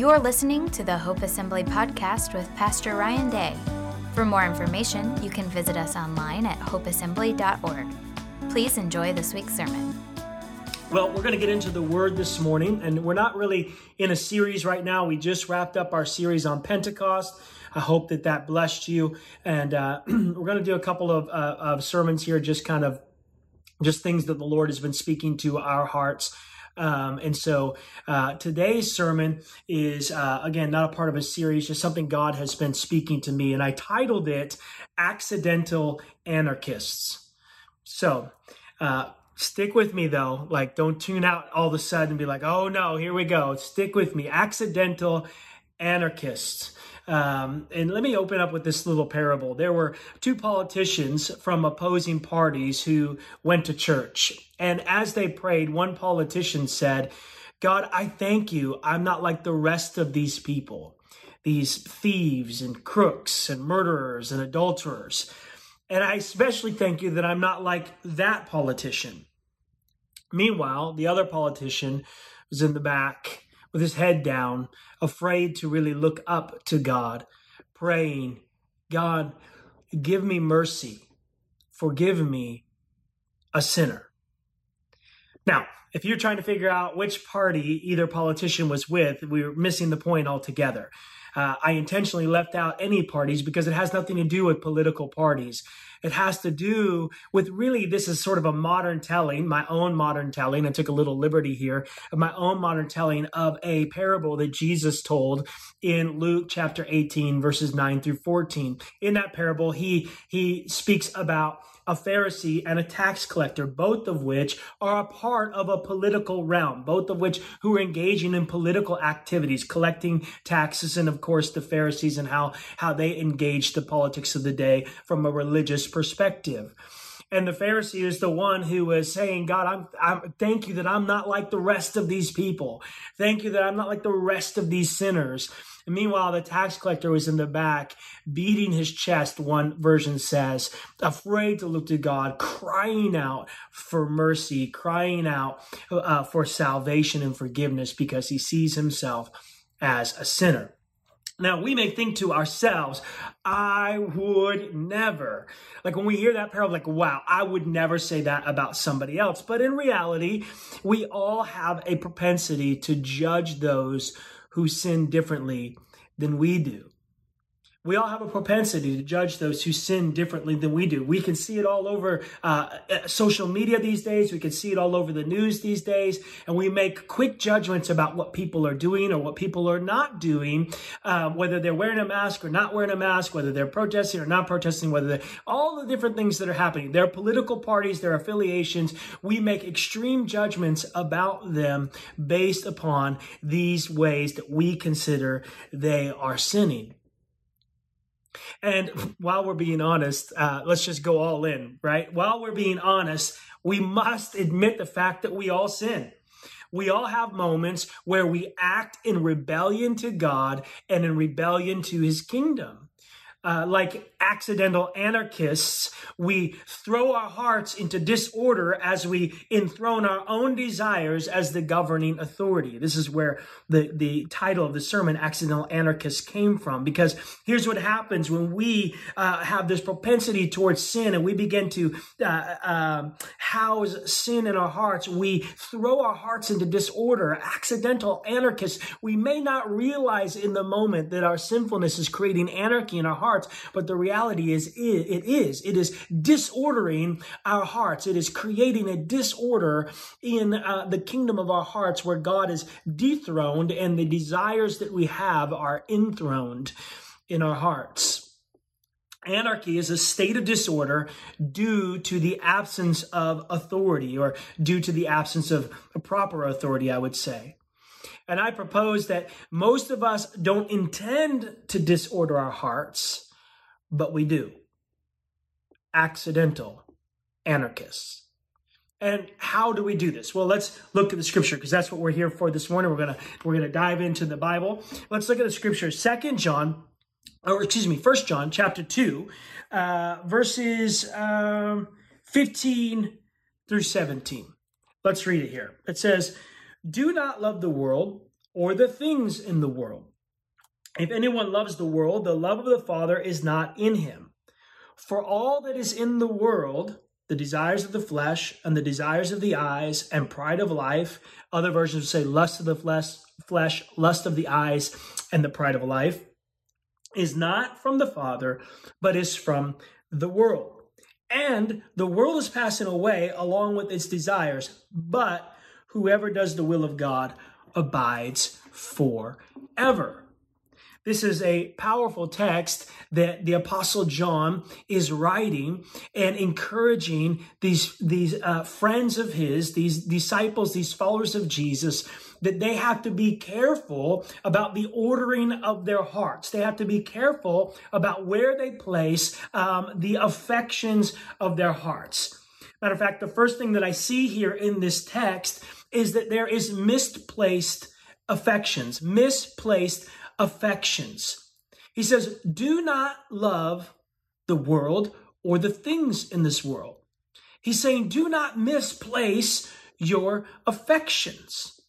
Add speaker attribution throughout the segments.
Speaker 1: You're listening to the Hope Assembly podcast with Pastor Ryan Day. For more information, you can visit us online at hopeassembly.org. Please enjoy this week's sermon.
Speaker 2: Well, we're going to get into the word this morning, and we're not really in a series right now. We just wrapped up our series on Pentecost. I hope that that blessed you. And uh, we're going to do a couple of, uh, of sermons here, just kind of just things that the Lord has been speaking to our hearts. Um, and so uh, today's sermon is, uh, again, not a part of a series, just something God has been speaking to me. And I titled it Accidental Anarchists. So, uh, stick with me though. Like, don't tune out all of a sudden and be like, oh no, here we go. Stick with me. Accidental anarchists. Um, and let me open up with this little parable. There were two politicians from opposing parties who went to church. And as they prayed, one politician said, God, I thank you. I'm not like the rest of these people, these thieves and crooks and murderers and adulterers. And I especially thank you that I'm not like that politician. Meanwhile, the other politician was in the back with his head down, afraid to really look up to God, praying, God, give me mercy, forgive me, a sinner. Now, if you're trying to figure out which party either politician was with, we're missing the point altogether. Uh, I intentionally left out any parties because it has nothing to do with political parties. It has to do with really, this is sort of a modern telling, my own modern telling. I took a little liberty here, of my own modern telling of a parable that Jesus told in Luke chapter 18, verses 9 through 14. In that parable, he, he speaks about a Pharisee and a tax collector, both of which are a part of a political realm, both of which who are engaging in political activities, collecting taxes, and of course the Pharisees and how, how they engage the politics of the day from a religious perspective. And the Pharisee is the one who was saying, God, I'm, I'm, thank you that I'm not like the rest of these people. Thank you that I'm not like the rest of these sinners. And meanwhile, the tax collector was in the back, beating his chest, one version says, afraid to look to God, crying out for mercy, crying out uh, for salvation and forgiveness because he sees himself as a sinner. Now, we may think to ourselves, I would never. Like when we hear that parable, like, wow, I would never say that about somebody else. But in reality, we all have a propensity to judge those who sin differently than we do. We all have a propensity to judge those who sin differently than we do. We can see it all over uh, uh, social media these days. We can see it all over the news these days. And we make quick judgments about what people are doing or what people are not doing, uh, whether they're wearing a mask or not wearing a mask, whether they're protesting or not protesting, whether they're all the different things that are happening. Their political parties, their affiliations, we make extreme judgments about them based upon these ways that we consider they are sinning. And while we're being honest, uh, let's just go all in, right? While we're being honest, we must admit the fact that we all sin. We all have moments where we act in rebellion to God and in rebellion to his kingdom uh, like accidental anarchists, we throw our hearts into disorder as we enthrone our own desires as the governing authority. This is where the, the title of the sermon, Accidental Anarchists, came from. Because here's what happens when we uh, have this propensity towards sin and we begin to uh, uh, house sin in our hearts. We throw our hearts into disorder. Accidental anarchists, we may not realize in the moment that our sinfulness is creating anarchy in our hearts. But the reality is, it is. It is disordering our hearts. It is creating a disorder in uh, the kingdom of our hearts where God is dethroned and the desires that we have are enthroned in our hearts. Anarchy is a state of disorder due to the absence of authority or due to the absence of proper authority, I would say. And I propose that most of us don't intend to disorder our hearts, but we do. Accidental anarchists. And how do we do this? Well, let's look at the scripture because that's what we're here for this morning. We're gonna we're gonna dive into the Bible. Let's look at the scripture. Second John, or excuse me, First John, chapter two, uh, verses um, fifteen through seventeen. Let's read it here. It says, do not love the world or the things in the world. If anyone loves the world, the love of the Father is not in him. For all that is in the world, the desires of the flesh and the desires of the eyes and pride of life, other versions say lust of the flesh, flesh, lust of the eyes, and the pride of life, is not from the Father, but is from the world. And the world is passing away along with its desires, but whoever does the will of God abides forever. This is a powerful text that the apostle John is writing and encouraging these, these uh, friends of his, these disciples, these followers of Jesus, that they have to be careful about the ordering of their hearts. They have to be careful about where they place um, the affections of their hearts. Matter of fact, the first thing that I see here in this text is that there is misplaced affections, misplaced affections. He says, Do not love the world or the things in this world. He's saying, Do not misplace your affections.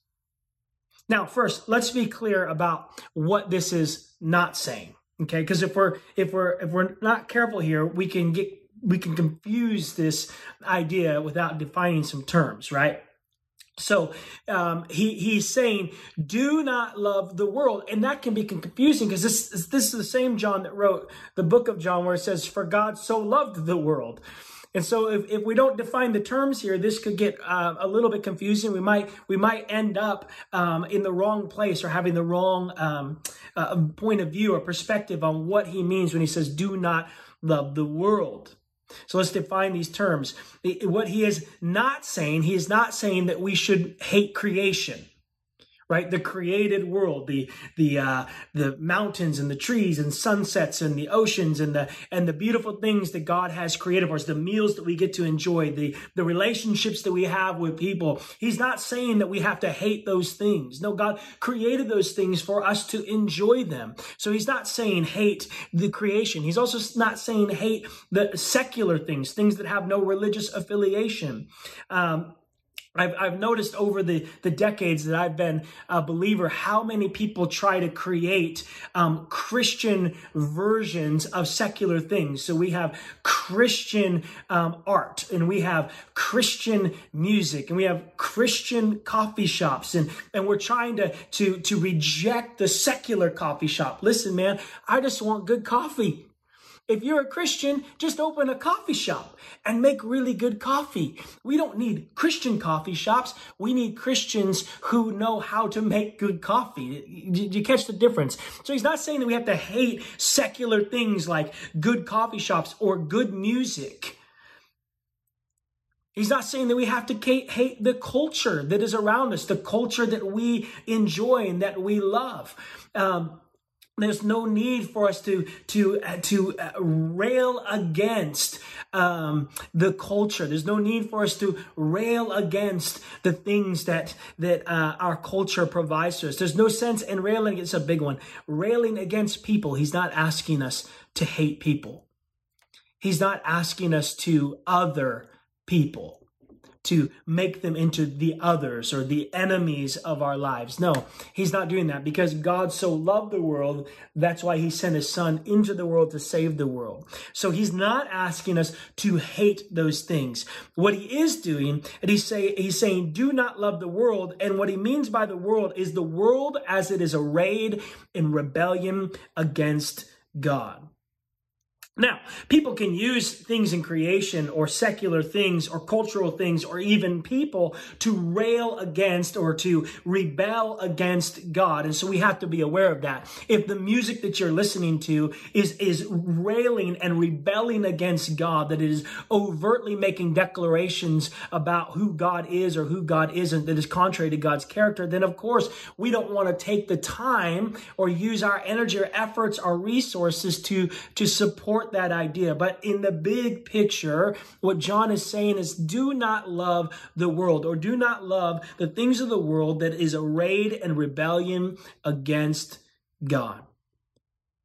Speaker 2: Now, first, let's be clear about what this is not saying. Okay, because if we're if we're if we're not careful here, we can get we can confuse this idea without defining some terms, right? So um, he he's saying, "Do not love the world," and that can be confusing because this this is the same John that wrote the book of John, where it says, "For God so loved the world." And so, if, if we don't define the terms here, this could get uh, a little bit confusing. We might we might end up um, in the wrong place or having the wrong um, uh, point of view or perspective on what he means when he says, "Do not love the world." So let's define these terms. What he is not saying, he is not saying that we should hate creation right? The created world, the the uh, the mountains and the trees and sunsets and the oceans and the and the beautiful things that God has created for us, the meals that we get to enjoy, the the relationships that we have with people. He's not saying that we have to hate those things. No, God created those things for us to enjoy them. So He's not saying hate the creation. He's also not saying hate the secular things, things that have no religious affiliation. Um, I've, I've noticed over the, the decades that I've been a believer how many people try to create um, Christian versions of secular things. So we have Christian um, art and we have Christian music and we have Christian coffee shops and, and we're trying to, to, to reject the secular coffee shop. Listen, man, I just want good coffee. If you're a Christian, just open a coffee shop and make really good coffee. We don't need Christian coffee shops. We need Christians who know how to make good coffee. Did you catch the difference? So he's not saying that we have to hate secular things like good coffee shops or good music. He's not saying that we have to hate the culture that is around us, the culture that we enjoy and that we love. Um, there's no need for us to to uh, to uh, rail against um, the culture. There's no need for us to rail against the things that that uh, our culture provides to us. There's no sense in railing. It's a big one. Railing against people. He's not asking us to hate people. He's not asking us to other people to make them into the others or the enemies of our lives. No, he's not doing that because God so loved the world. That's why he sent his son into the world to save the world. So he's not asking us to hate those things. What he is doing, and he's say, he's saying, do not love the world. And what he means by the world is the world as it is arrayed in rebellion against God. Now, people can use things in creation or secular things or cultural things or even people to rail against or to rebel against God. And so we have to be aware of that. If the music that you're listening to is, is railing and rebelling against God, that it is overtly making declarations about who God is or who God isn't, that is contrary to God's character, then of course we don't want to take the time or use our energy or efforts or resources to, to support support that idea. But in the big picture, what John is saying is do not love the world or do not love the things of the world that is arrayed in rebellion against God.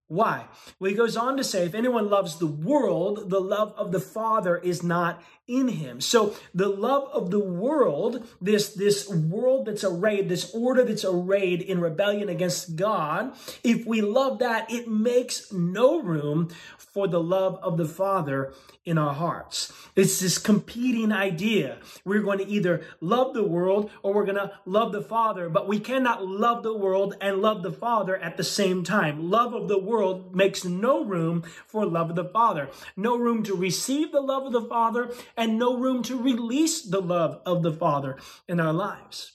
Speaker 2: Why? Well, he goes on to say, if anyone loves the world, the love of the Father is not in him. So the love of the world, this, this world that's arrayed, this order that's arrayed in rebellion against God, if we love that, it makes no room for the love of the Father in our hearts. It's this competing idea. We're going to either love the world or we're going to love the Father, but we cannot love the world and love the Father at the same time. Love of the world makes no room for love of the Father. No room to receive the love of the Father and no room to release the love of the Father in our lives.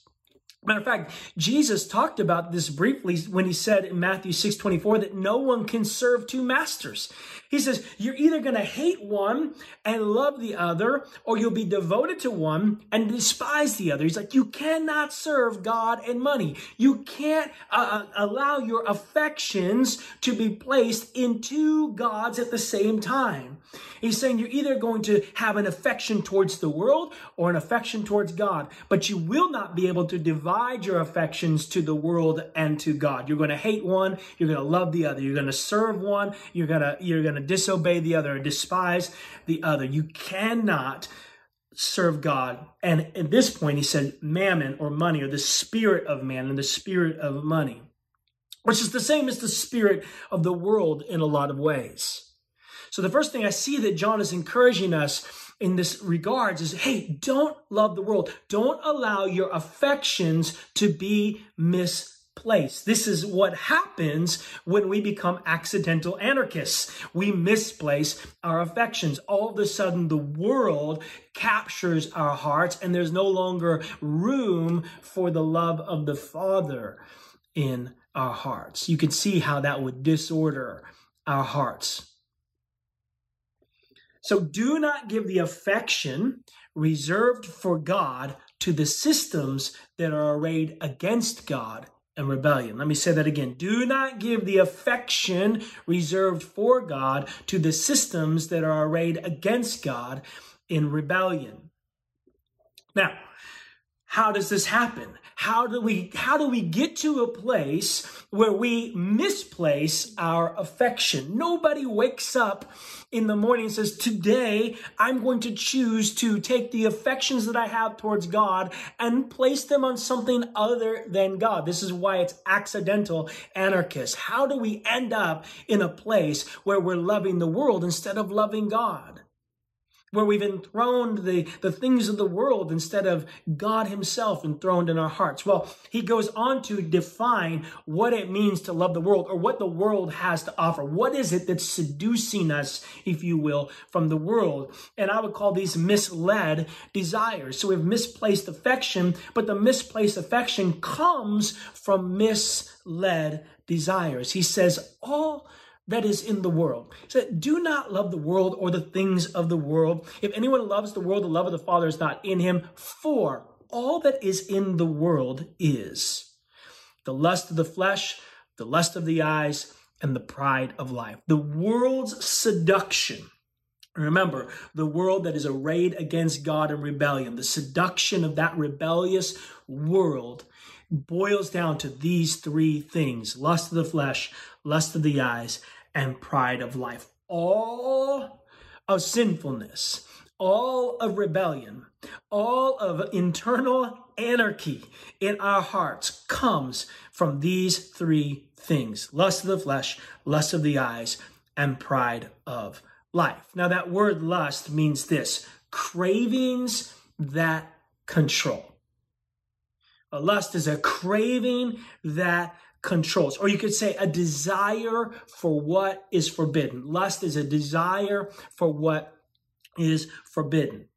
Speaker 2: Matter of fact, Jesus talked about this briefly when he said in Matthew 6 24 that no one can serve two masters. He says, You're either going to hate one and love the other, or you'll be devoted to one and despise the other. He's like, You cannot serve God and money. You can't uh, uh allow your affections to be placed in two gods at the same time. He's saying you're either going to have an affection towards the world or an affection towards God, but you will not be able to divide your affections to the world and to God. You're going to hate one, you're going to love the other. You're going to serve one, you're going to you're going to disobey the other and despise the other. You cannot serve God. And at this point, he said mammon or money or the spirit of man and the spirit of money, which is the same as the spirit of the world in a lot of ways. So the first thing I see that John is encouraging us in this regards is, hey, don't love the world. Don't allow your affections to be misplaced. This is what happens when we become accidental anarchists. We misplace our affections. All of a sudden, the world captures our hearts, and there's no longer room for the love of the Father in our hearts. You can see how that would disorder our hearts. So do not give the affection reserved for God to the systems that are arrayed against God and rebellion. Let me say that again. Do not give the affection reserved for God to the systems that are arrayed against God in rebellion. Now, how does this happen? How do we how do we get to a place where we misplace our affection? Nobody wakes up in the morning and says, "Today I'm going to choose to take the affections that I have towards God and place them on something other than God." This is why it's accidental anarchist. How do we end up in a place where we're loving the world instead of loving God? Where we've enthroned the, the things of the world instead of God Himself enthroned in our hearts. Well, he goes on to define what it means to love the world or what the world has to offer. What is it that's seducing us, if you will, from the world? And I would call these misled desires. So we have misplaced affection, but the misplaced affection comes from misled desires. He says, all that is in the world. He said, Do not love the world or the things of the world. If anyone loves the world, the love of the Father is not in him. For all that is in the world is the lust of the flesh, the lust of the eyes, and the pride of life. The world's seduction. Remember, the world that is arrayed against God in rebellion, the seduction of that rebellious world boils down to these three things lust of the flesh, lust of the eyes, and pride of life. All of sinfulness, all of rebellion, all of internal anarchy in our hearts comes from these three things lust of the flesh, lust of the eyes, and pride of life. Now, that word lust means this cravings that control. A lust is a craving that controls, or you could say a desire for what is forbidden. Lust is a desire for what is forbidden.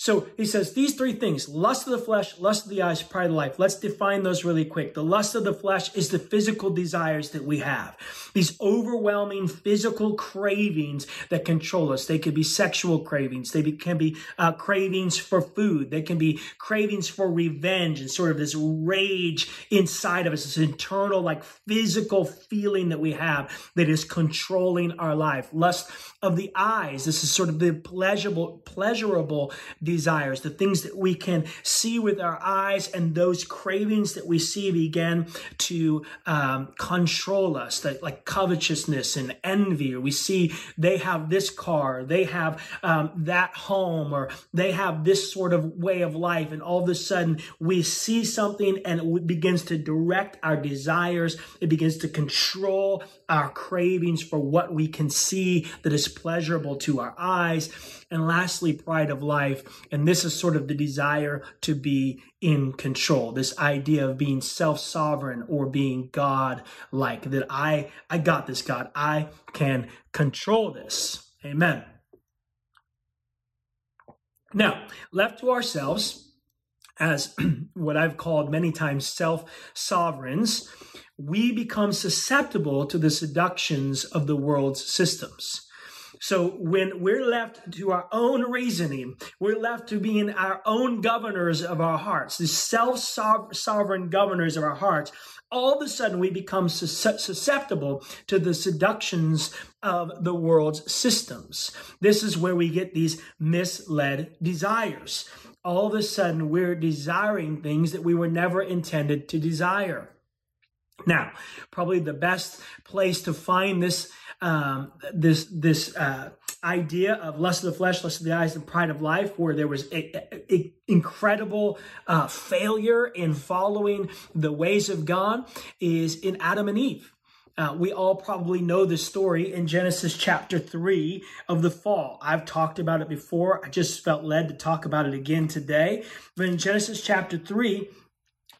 Speaker 2: So he says these three things lust of the flesh, lust of the eyes, pride of life. Let's define those really quick. The lust of the flesh is the physical desires that we have, these overwhelming physical cravings that control us. They could be sexual cravings, they can be uh, cravings for food, they can be cravings for revenge and sort of this rage inside of us, this internal, like physical feeling that we have that is controlling our life. Lust of the eyes, this is sort of the pleasurable, pleasurable desires, the things that we can see with our eyes, and those cravings that we see begin to um, control us, like, like covetousness and envy. Or we see they have this car, they have um, that home, or they have this sort of way of life, and all of a sudden we see something and it begins to direct our desires. It begins to control our cravings for what we can see that is pleasurable to our eyes. And lastly, pride of life. And this is sort of the desire to be in control. This idea of being self-sovereign or being God-like. That I, I got this, God. I can control this. Amen. Now, left to ourselves, as what I've called many times self sovereigns, we become susceptible to the seductions of the world's systems. So when we're left to our own reasoning, we're left to being our own governors of our hearts, the self sovereign governors of our hearts. All of a sudden, we become susceptible to the seductions of the world's systems. This is where we get these misled desires. All of a sudden, we're desiring things that we were never intended to desire. Now, probably the best place to find this um, this this uh, idea of lust of the flesh, lust of the eyes, and pride of life, where there was a, a, a incredible uh, failure in following the ways of God, is in Adam and Eve. Uh, we all probably know the story in Genesis chapter 3 of the fall. I've talked about it before. I just felt led to talk about it again today. But in Genesis chapter 3,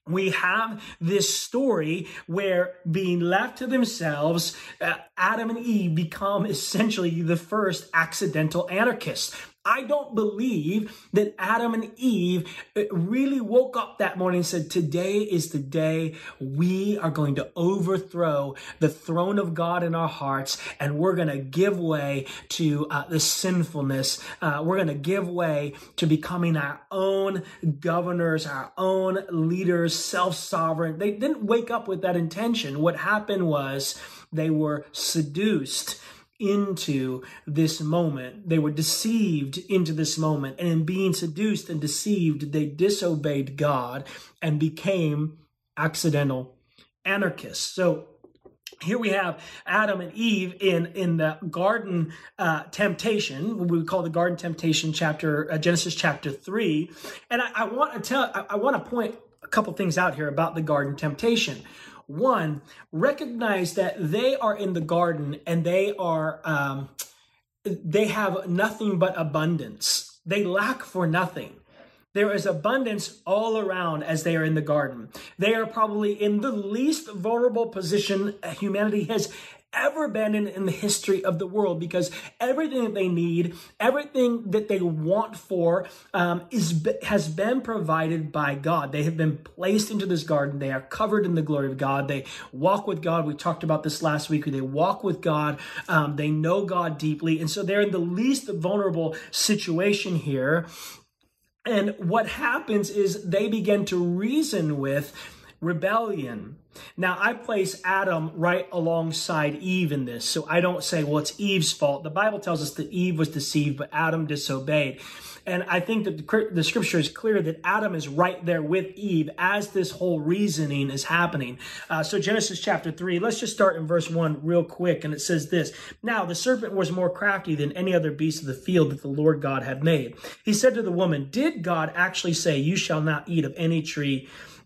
Speaker 2: we have this story where being left to themselves, uh, Adam and Eve become essentially the first accidental anarchists. I don't believe that Adam and Eve uh, really woke up that morning and said, Today is the day we are going to overthrow the throne of God in our hearts and we're going to give way to uh, the sinfulness. Uh, we're going to give way to becoming our own governors, our own leaders, self sovereign. They didn't wake up with that intention. What happened was they were seduced into this moment. They were deceived into this moment. And in being seduced and deceived, they disobeyed God and became accidental anarchists. So here we have Adam and Eve in in the garden uh, temptation. We call the garden temptation chapter uh, Genesis chapter three. And I, I want to tell I, I want to point a couple things out here about the garden temptation. One, recognize that they are in the garden and they are, um, they have nothing but abundance. They lack for nothing. There is abundance all around as they are in the garden. They are probably in the least vulnerable position humanity has ever been in, the history of the world because everything that they need, everything that they want for, um, is has been provided by God. They have been placed into this garden. They are covered in the glory of God. They walk with God. We talked about this last week. They walk with God. Um, they know God deeply, and so they're in the least vulnerable situation here. And what happens is they begin to reason with rebellion. Now, I place Adam right alongside Eve in this. So I don't say, well, it's Eve's fault. The Bible tells us that Eve was deceived, but Adam disobeyed. And I think that the, scripture is clear that Adam is right there with Eve as this whole reasoning is happening. Uh, so, Genesis chapter 3, let's just start in verse 1 real quick. And it says this Now the serpent was more crafty than any other beast of the field that the Lord God had made. He said to the woman, Did God actually say, You shall not eat of any tree?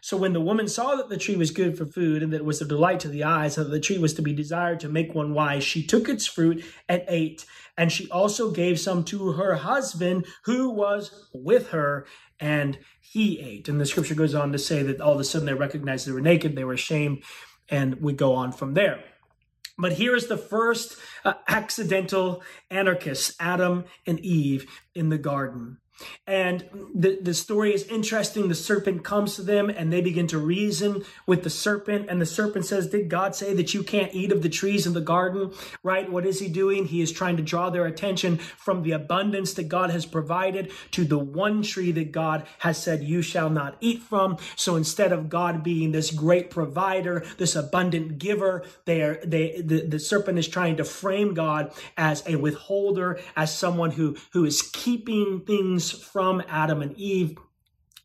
Speaker 2: So when the woman saw that the tree was good for food and that it was a delight to the eyes, and that the tree was to be desired to make one wise, she took its fruit and ate. And she also gave some to her husband who was with her, and he ate. And the scripture goes on to say that all of a sudden they recognized they were naked, they were ashamed, and we go on from there. But here is the first uh, accidental anarchists, Adam and Eve, in the garden. And the, the story is interesting. The serpent comes to them and they begin to reason with the serpent. And the serpent says, Did God say that you can't eat of the trees in the garden? Right? What is he doing? He is trying to draw their attention from the abundance that God has provided to the one tree that God has said, You shall not eat from. So instead of God being this great provider, this abundant giver, they are, they, the, the serpent is trying to frame God as a withholder, as someone who, who is keeping things from Adam and Eve.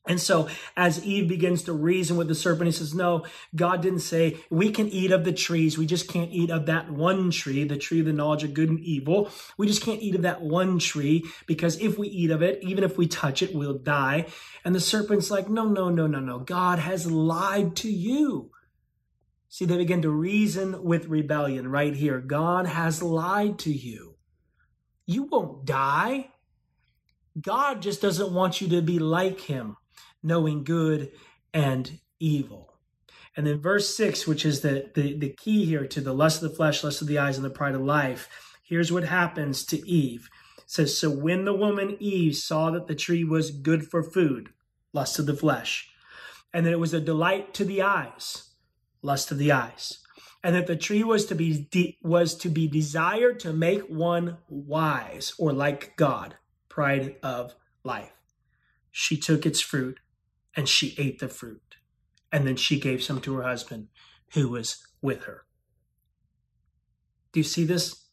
Speaker 2: And so as Eve begins to reason with the serpent, he says, no, God didn't say we can eat of the trees. We just can't eat of that one tree, the tree of the knowledge of good and evil. We just can't eat of that one tree because if we eat of it, even if we touch it, we'll die. And the serpent's like, no, no, no, no, no. God has lied to you. See, they begin to reason with rebellion right here. God has lied to you. You won't die. God just doesn't want you to be like him, knowing good and evil. And then verse 6, which is the, the, the key here to the lust of the flesh, lust of the eyes, and the pride of life. Here's what happens to Eve. It says, So when the woman Eve saw that the tree was good for food, lust of the flesh, and that it was a delight to the eyes, lust of the eyes, and that the tree was to be de- was to be desired to make one wise or like God, pride of life. She took its fruit and she ate the fruit. And then she gave some to her husband who was with her. Do you see this?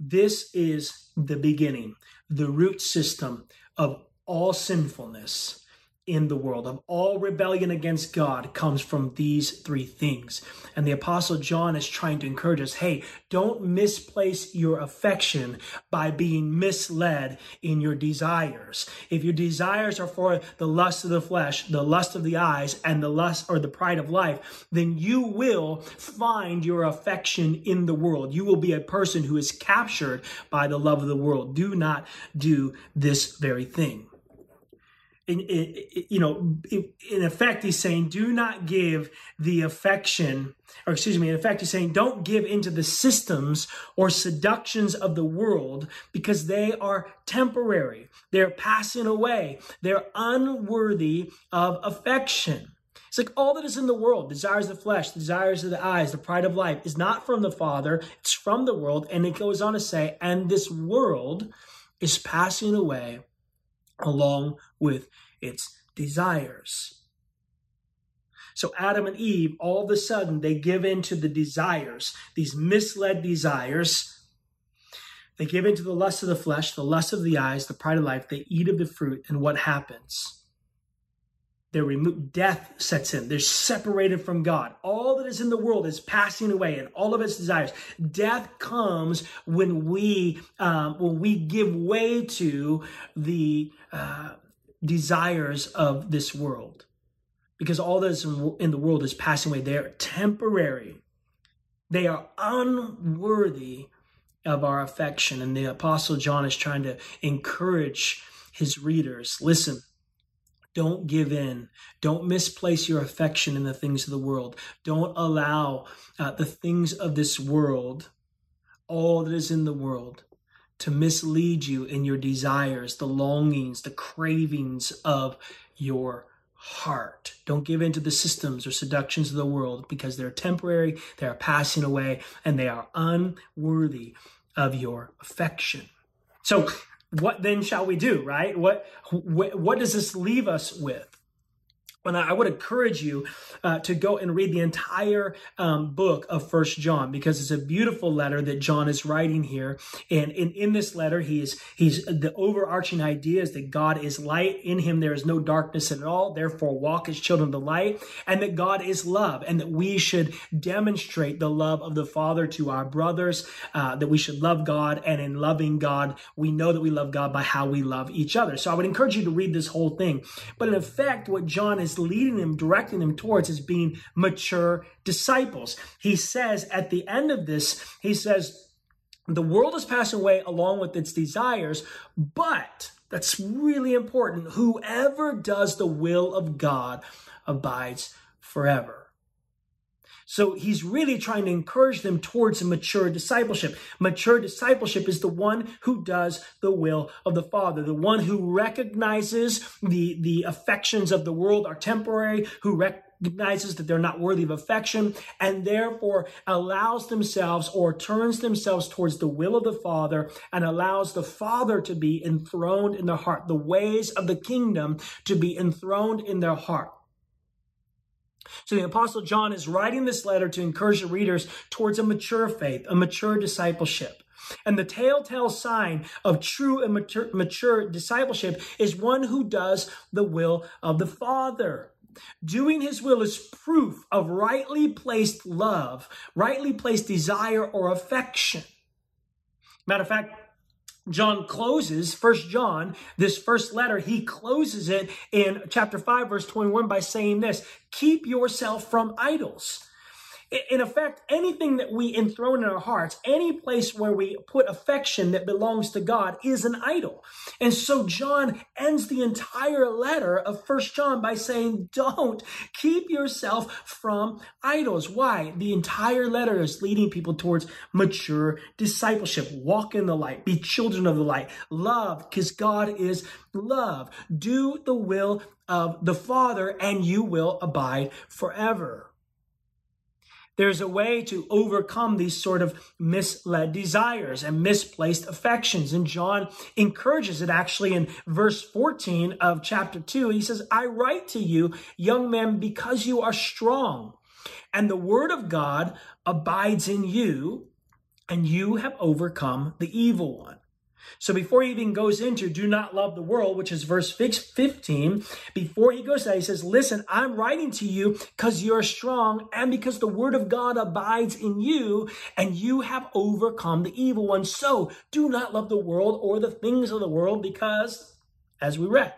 Speaker 2: This is the beginning, the root system of all sinfulness in the world of all rebellion against God comes from these three things. And the apostle John is trying to encourage us, hey, don't misplace your affection by being misled in your desires. If your desires are for the lust of the flesh, the lust of the eyes, and the lust or the pride of life, then you will find your affection in the world. You will be a person who is captured by the love of the world. Do not do this very thing in, in, you know, in effect, he's saying, do not give the affection, or excuse me, in effect, he's saying, don't give into the systems or seductions of the world because they are temporary. They're passing away. They're unworthy of affection. It's like all that is in the world, desires of the flesh, desires of the eyes, the pride of life, is not from the Father, it's from the world. And it goes on to say, and this world is passing away along with its desires. So Adam and Eve, all of a sudden, they give in to the desires, these misled desires. They give in to the lust of the flesh, the lust of the eyes, the pride of life. They eat of the fruit, and what happens? They're removed. Death sets in. They're separated from God. All that is in the world is passing away, and all of its desires. Death comes when we um, when we give way to the uh, desires of this world, because all that is in the world is passing away. They are temporary. They are unworthy of our affection, and the Apostle John is trying to encourage his readers. Listen don't give in. Don't misplace your affection in the things of the world. Don't allow uh, the things of this world, all that is in the world, to mislead you in your desires, the longings, the cravings of your heart. Don't give in to the systems or seductions of the world because they're temporary, they are passing away, and they are unworthy of your affection. So what then shall we do, right? What, what, what does this leave us with? And I would encourage you uh, to go and read the entire um, book of First John because it's a beautiful letter that John is writing here. And in, in this letter, he's he's the overarching idea is that God is light. In Him there is no darkness at all. Therefore, walk as children of the light, and that God is love, and that we should demonstrate the love of the Father to our brothers. Uh, that we should love God, and in loving God, we know that we love God by how we love each other. So I would encourage you to read this whole thing. But in effect, what John is leading them, directing them towards is being mature disciples. He says at the end of this, he says, the world is passing away along with its desires, but that's really important. Whoever does the will of God abides forever. So he's really trying to encourage them towards a mature discipleship. Mature discipleship is the one who does the will of the Father, the one who recognizes the, the affections of the world are temporary, who recognizes that they're not worthy of affection, and therefore allows themselves or turns themselves towards the will of the Father and allows the Father to be enthroned in their heart, the ways of the kingdom to be enthroned in their heart. So the Apostle John is writing this letter to encourage the readers towards a mature faith, a mature discipleship. And the telltale sign of true and mature, mature, discipleship is one who does the will of the Father. Doing his will is proof of rightly placed love, rightly placed desire or affection. Matter of fact, John closes, First John, this first letter, he closes it in chapter 5, verse 21 by saying this Keep yourself from idols in effect, anything that we enthrone in our hearts, any place where we put affection that belongs to God is an idol. And so John ends the entire letter of First John by saying, don't keep yourself from idols. Why? The entire letter is leading people towards mature discipleship. Walk in the light, be children of the light, love, because God is love. Do the will of the Father, and you will abide forever. There's a way to overcome these sort of misled desires and misplaced affections. And John encourages it actually in verse 14 of chapter 2. He says, I write to you, young men, because you are strong, and the word of God abides in you, and you have overcome the evil one. So before he even goes into do not love the world, which is verse 15, before he goes there, he says, listen, I'm writing to you because you're strong and because the word of God abides in you and you have overcome the evil one. So do not love the world or the things of the world because, as we read,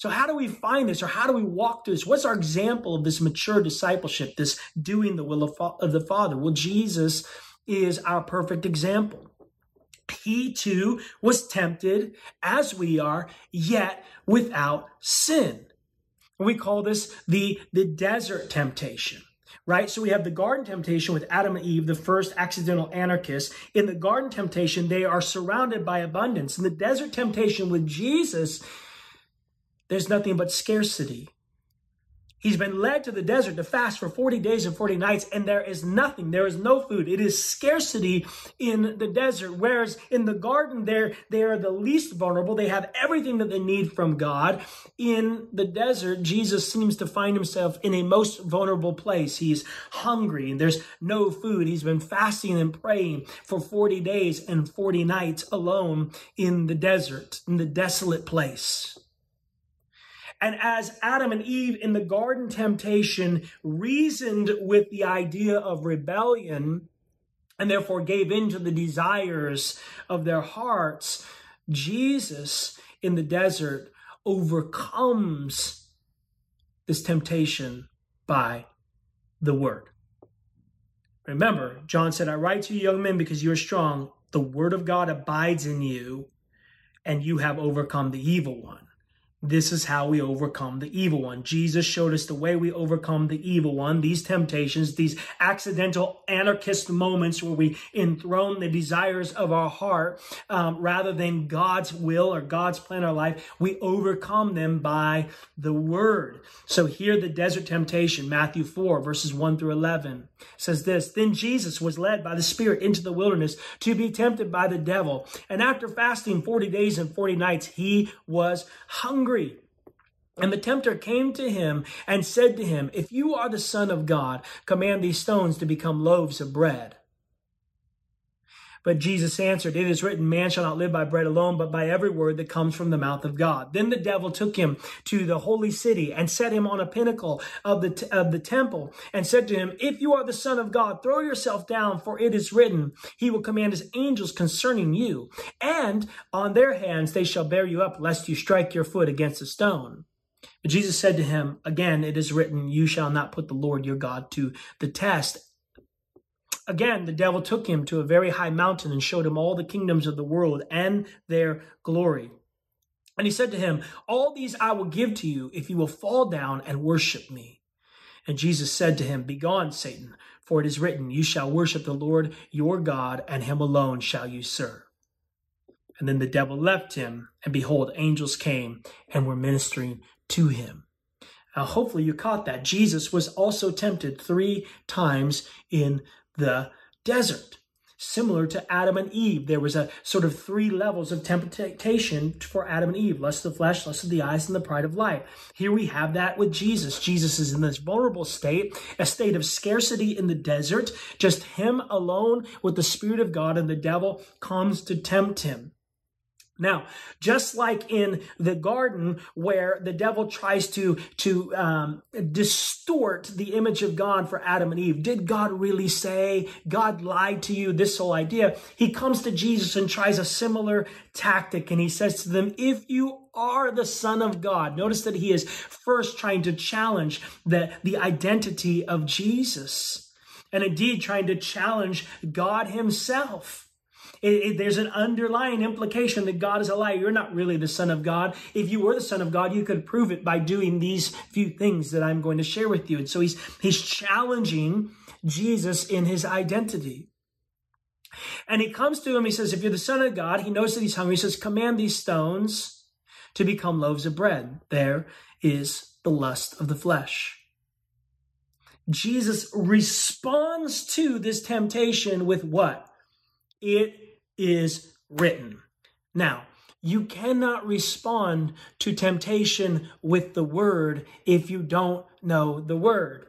Speaker 2: so, how do we find this or how do we walk through this? What's our example of this mature discipleship, this doing the will of the Father? Well, Jesus is our perfect example. He too was tempted as we are, yet without sin. We call this the, the desert temptation right? So we have the garden temptation with Adam and Eve, the first accidental anarchists. In the garden temptation, they are surrounded by abundance. In the desert temptation with Jesus, there's nothing but scarcity. He's been led to the desert to fast for 40 days and 40 nights, and there is nothing. There is no food. It is scarcity in the desert. Whereas in the garden, there they are the least vulnerable. They have everything that they need from God. In the desert, Jesus seems to find himself in a most vulnerable place. He's hungry and there's no food. He's been fasting and praying for 40 days and 40 nights alone in the desert, in the desolate place. And as Adam and Eve in the garden temptation reasoned with the idea of rebellion and therefore gave in to the desires of their hearts, Jesus in the desert overcomes this temptation by the word. Remember, John said, I write to you, young men, because you are strong. The word of God abides in you, and you have overcome the evil one. This is how we overcome the evil one. Jesus showed us the way we overcome the evil one, these temptations, these accidental anarchist moments where we enthrone the desires of our heart um, rather than God's will or God's plan in our life. We overcome them by the word. So here, the desert temptation, Matthew 4, verses 1 through 11, says this Then Jesus was led by the Spirit into the wilderness to be tempted by the devil. And after fasting 40 days and 40 nights, he was hungry hungry. And the tempter came to him and said to him, If you are the Son of God, command these stones to become loaves of bread. But Jesus answered, It is written, Man shall not live by bread alone, but by every word that comes from the mouth of God. Then the devil took him to the holy city and set him on a pinnacle of the, t- of the temple and said to him, If you are the Son of God, throw yourself down, for it is written, He will command His angels concerning you, and on their hands they shall bear you up, lest you strike your foot against a stone. But Jesus said to him, Again, it is written, You shall not put the Lord your God to the test. Again, the devil took him to a very high mountain and showed him all the kingdoms of the world and their glory. And he said to him, All these I will give to you if you will fall down and worship me. And Jesus said to him, Begone, Satan, for it is written, You shall worship the Lord your God, and him alone shall you serve. And then the devil left him, and behold, angels came and were ministering to him. Now, hopefully, you caught that. Jesus was also tempted three times in the desert similar to Adam and Eve. There was a sort of three levels of temptation for Adam and Eve lust of the flesh, lust of the eyes, and the pride of life. Here we have that with Jesus. Jesus is in this vulnerable state, a state of scarcity in the desert, just him alone with the Spirit of God, and the devil comes to tempt him. Now, just like in the garden where the devil tries to, to um, distort the image of God for Adam and Eve, did God really say God lied to you? This whole idea. He comes to Jesus and tries a similar tactic and he says to them, if you are the son of God, notice that he is first trying to challenge the, the identity of Jesus and indeed trying to challenge God himself. It, it, there's an underlying implication that God is a liar. You're not really the Son of God. If you were the Son of God, you could prove it by doing these few things that I'm going to share with you. And so he's he's challenging Jesus in his identity. And he comes to him, he says, If you're the Son of God, he knows that he's hungry. He says, Command these stones to become loaves of bread. There is the lust of the flesh. Jesus responds to this temptation with what? It is written. Now, you cannot respond to temptation with the word if you don't know the word.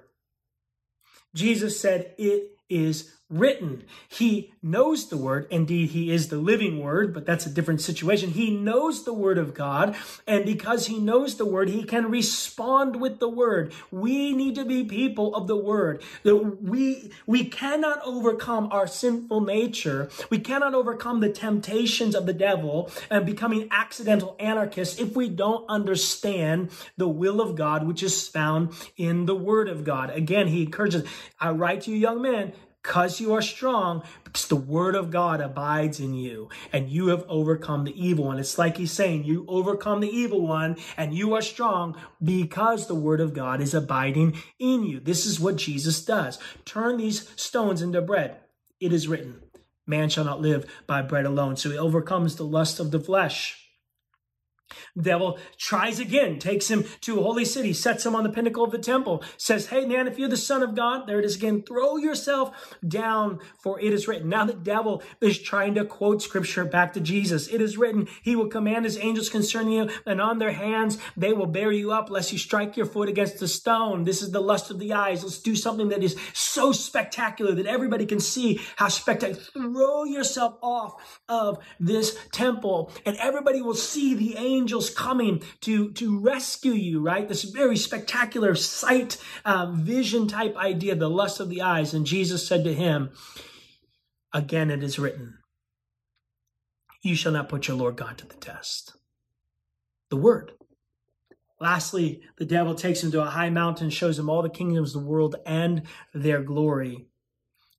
Speaker 2: Jesus said, It is written. He knows the word. Indeed, he is the living word, but that's a different situation. He knows the word of God. And because he knows the word, he can respond with the word. We need to be people of the word. That we, we cannot overcome our sinful nature. We cannot overcome the temptations of the devil and becoming accidental anarchists if we don't understand the will of God, which is found in the word of God. Again, he encourages, I write to you, young men, because you are strong, because the word of God abides in you and you have overcome the evil one. It's like he's saying, you overcome the evil one and you are strong because the word of God is abiding in you. This is what Jesus does. Turn these stones into bread. It is written, man shall not live by bread alone. So he overcomes the lust of the flesh. Devil tries again, takes him to a holy city, sets him on the pinnacle of the temple, says, Hey man, if you're the son of God, there it is again, throw yourself down, for it is written. Now the devil is trying to quote scripture back to Jesus. It is written, He will command His angels concerning you, and on their hands they will bear you up, lest you strike your foot against a stone. This is the lust of the eyes. Let's do something that is so spectacular that everybody can see how spectacular. Throw yourself off of this temple, and everybody will see the angels angels coming to, to rescue you, right? This very spectacular sight, uh, vision type idea, the lust of the eyes. And Jesus said to him, Again, it is written, You shall not put your Lord God to the test. The word. Lastly, the devil takes him to a high mountain, shows him all the kingdoms of the world and their glory.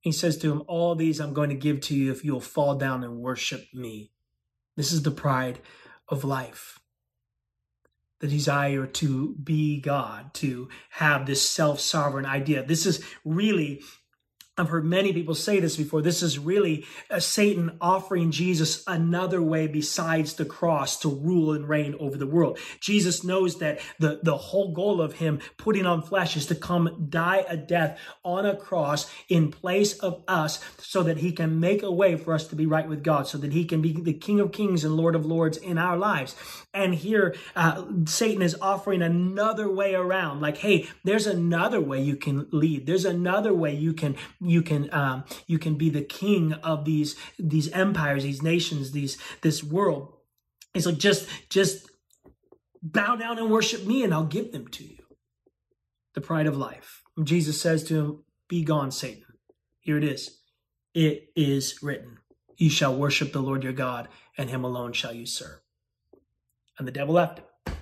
Speaker 2: He says to him, All these I'm going to give to you if you'll fall down and worship me. This is the pride of life. The desire to be God, to have this self sovereign idea. This is really I've heard many people say this before. This is really Satan offering Jesus another way besides the cross to rule and reign over the world. Jesus knows that the, the whole goal of him putting on flesh is to come die a death on a cross in place of us so that he can make a way for us to be right with God, so that he can be the King of Kings and Lord of Lords in our lives. And here, uh, Satan is offering another way around. Like, hey, there's another way you can lead. There's another way you can you can um, you can be the king of these these empires, these nations, these this world. It's like just just bow down and worship me, and I'll give them to you. The pride of life. Jesus says to him, "Be gone, Satan." Here it is. It is written, "You shall worship the Lord your God, and Him alone shall you serve." And the devil left him.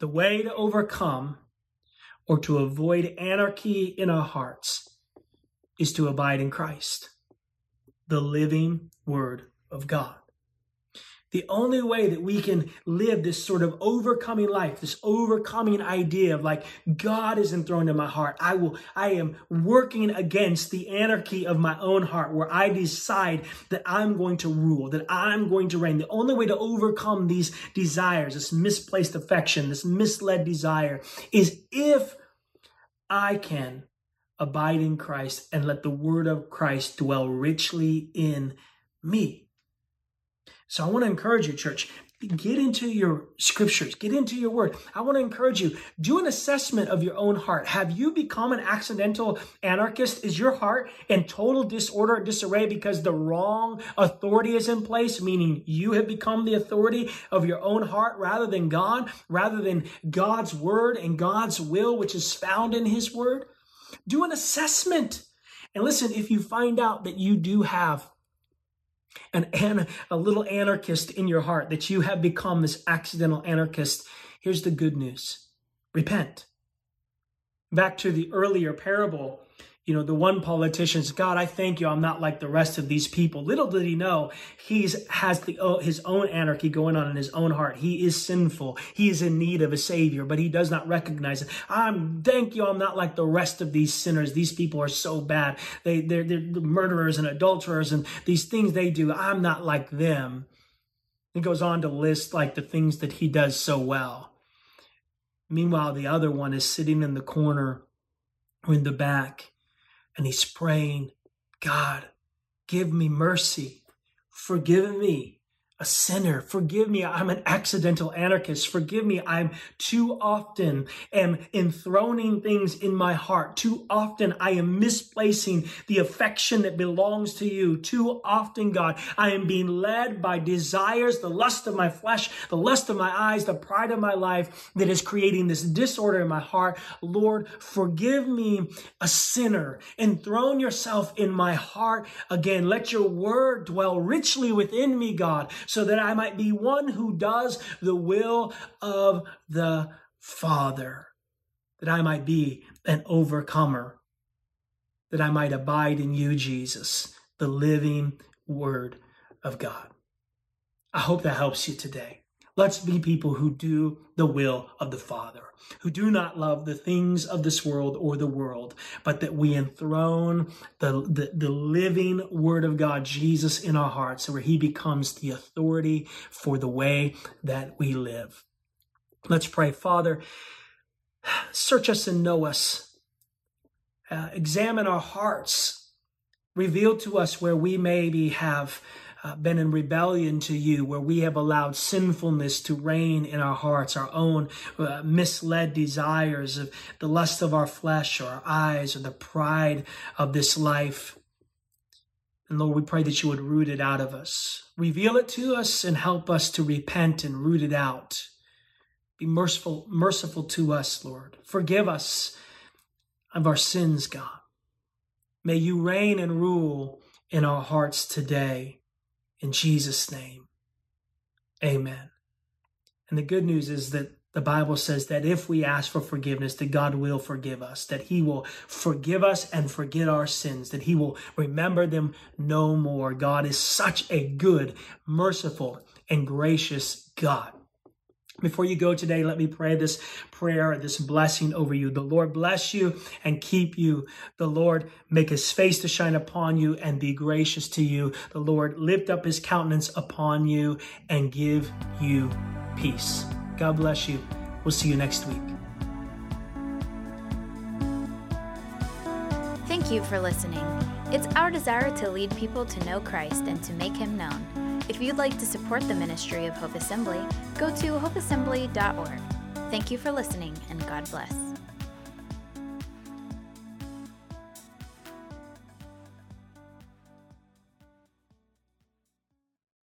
Speaker 2: The way to overcome or to avoid anarchy in our hearts is to abide in Christ, the living Word of God. The only way that we can live this sort of overcoming life, this overcoming idea of like God is enthroned in my heart. I will, I am working against the anarchy of my own heart where I decide that I'm going to rule, that I'm going to reign. The only way to overcome these desires, this misplaced affection, this misled desire is if I can abide in Christ and let the word of Christ dwell richly in me. So I want to encourage you, church, get into your scriptures, get into your word. I want to encourage you, do an assessment of your own heart. Have you become an accidental anarchist? Is your heart in total disorder, disarray because the wrong authority is in place, meaning you have become the authority of your own heart rather than God, rather than God's word and God's will, which is found in his word? Do an assessment. And listen, if you find out that you do have an, an, a little anarchist in your heart, that you have become this accidental anarchist, here's the good news repent. Back to the earlier parable, you know, the one politician's, God, I thank you. I'm not like the rest of these people. Little did he know he's has the, oh, his own anarchy going on in his own heart. He is sinful. He is in need of a savior, but he does not recognize it. I'm thank you. I'm not like the rest of these sinners. These people are so bad. They, they're, they're murderers and adulterers and these things they do. I'm not like them. He goes on to list like the things that he does so well. Meanwhile, the other one is sitting in the corner or in the back and he's praying, God, give me mercy. Forgive me a sinner. Forgive me. I'm an accidental anarchist. Forgive me. I'm too often am enthroning things in my heart. Too often I am misplacing the affection that belongs to you. Too often, God, I am being led by desires, the lust of my flesh, the lust of my eyes, the pride of my life that is creating this disorder in my heart. Lord, forgive me a sinner. Enthrone yourself in my heart again. Let your word dwell richly within me, God so that I might be one who does the will of the Father, that I might be an overcomer, that I might abide in you, Jesus, the living Word of God. I hope that helps you today. Let's be people who do the will of the Father, who do not love the things of this world or the world, but that we enthrone the, the, the living Word of God, Jesus, in our hearts, where He becomes the authority for the way that we live. Let's pray. Father, search us and know us. Uh, examine our hearts. Reveal to us where we maybe have uh, been in rebellion to you, where we have allowed sinfulness to reign in our hearts, our own uh, misled desires of the lust of our flesh or our eyes or the pride of this life. And Lord, we pray that you would root it out of us. Reveal it to us and help us to repent and root it out. Be merciful, merciful to us, Lord. Forgive us of our sins, God. May you reign and rule in our hearts today. In Jesus' name, amen. And the good news is that the Bible says that if we ask for forgiveness, that God will forgive us, that He will forgive us and forget our sins, that He will remember them no more. God is such a good, merciful, and gracious God. Before you go today, let me pray this prayer, this blessing over you. The Lord bless you and keep you. The Lord make his face to shine upon you and be gracious to you. The Lord lift up his countenance upon you and give you peace. God bless you. We'll see you next week.
Speaker 1: Thank you for listening. It's our desire to lead people to know Christ and to make him known. If you'd like to support the ministry of Hope Assembly, go to hopeassembly.org. Thank you for listening, and God bless.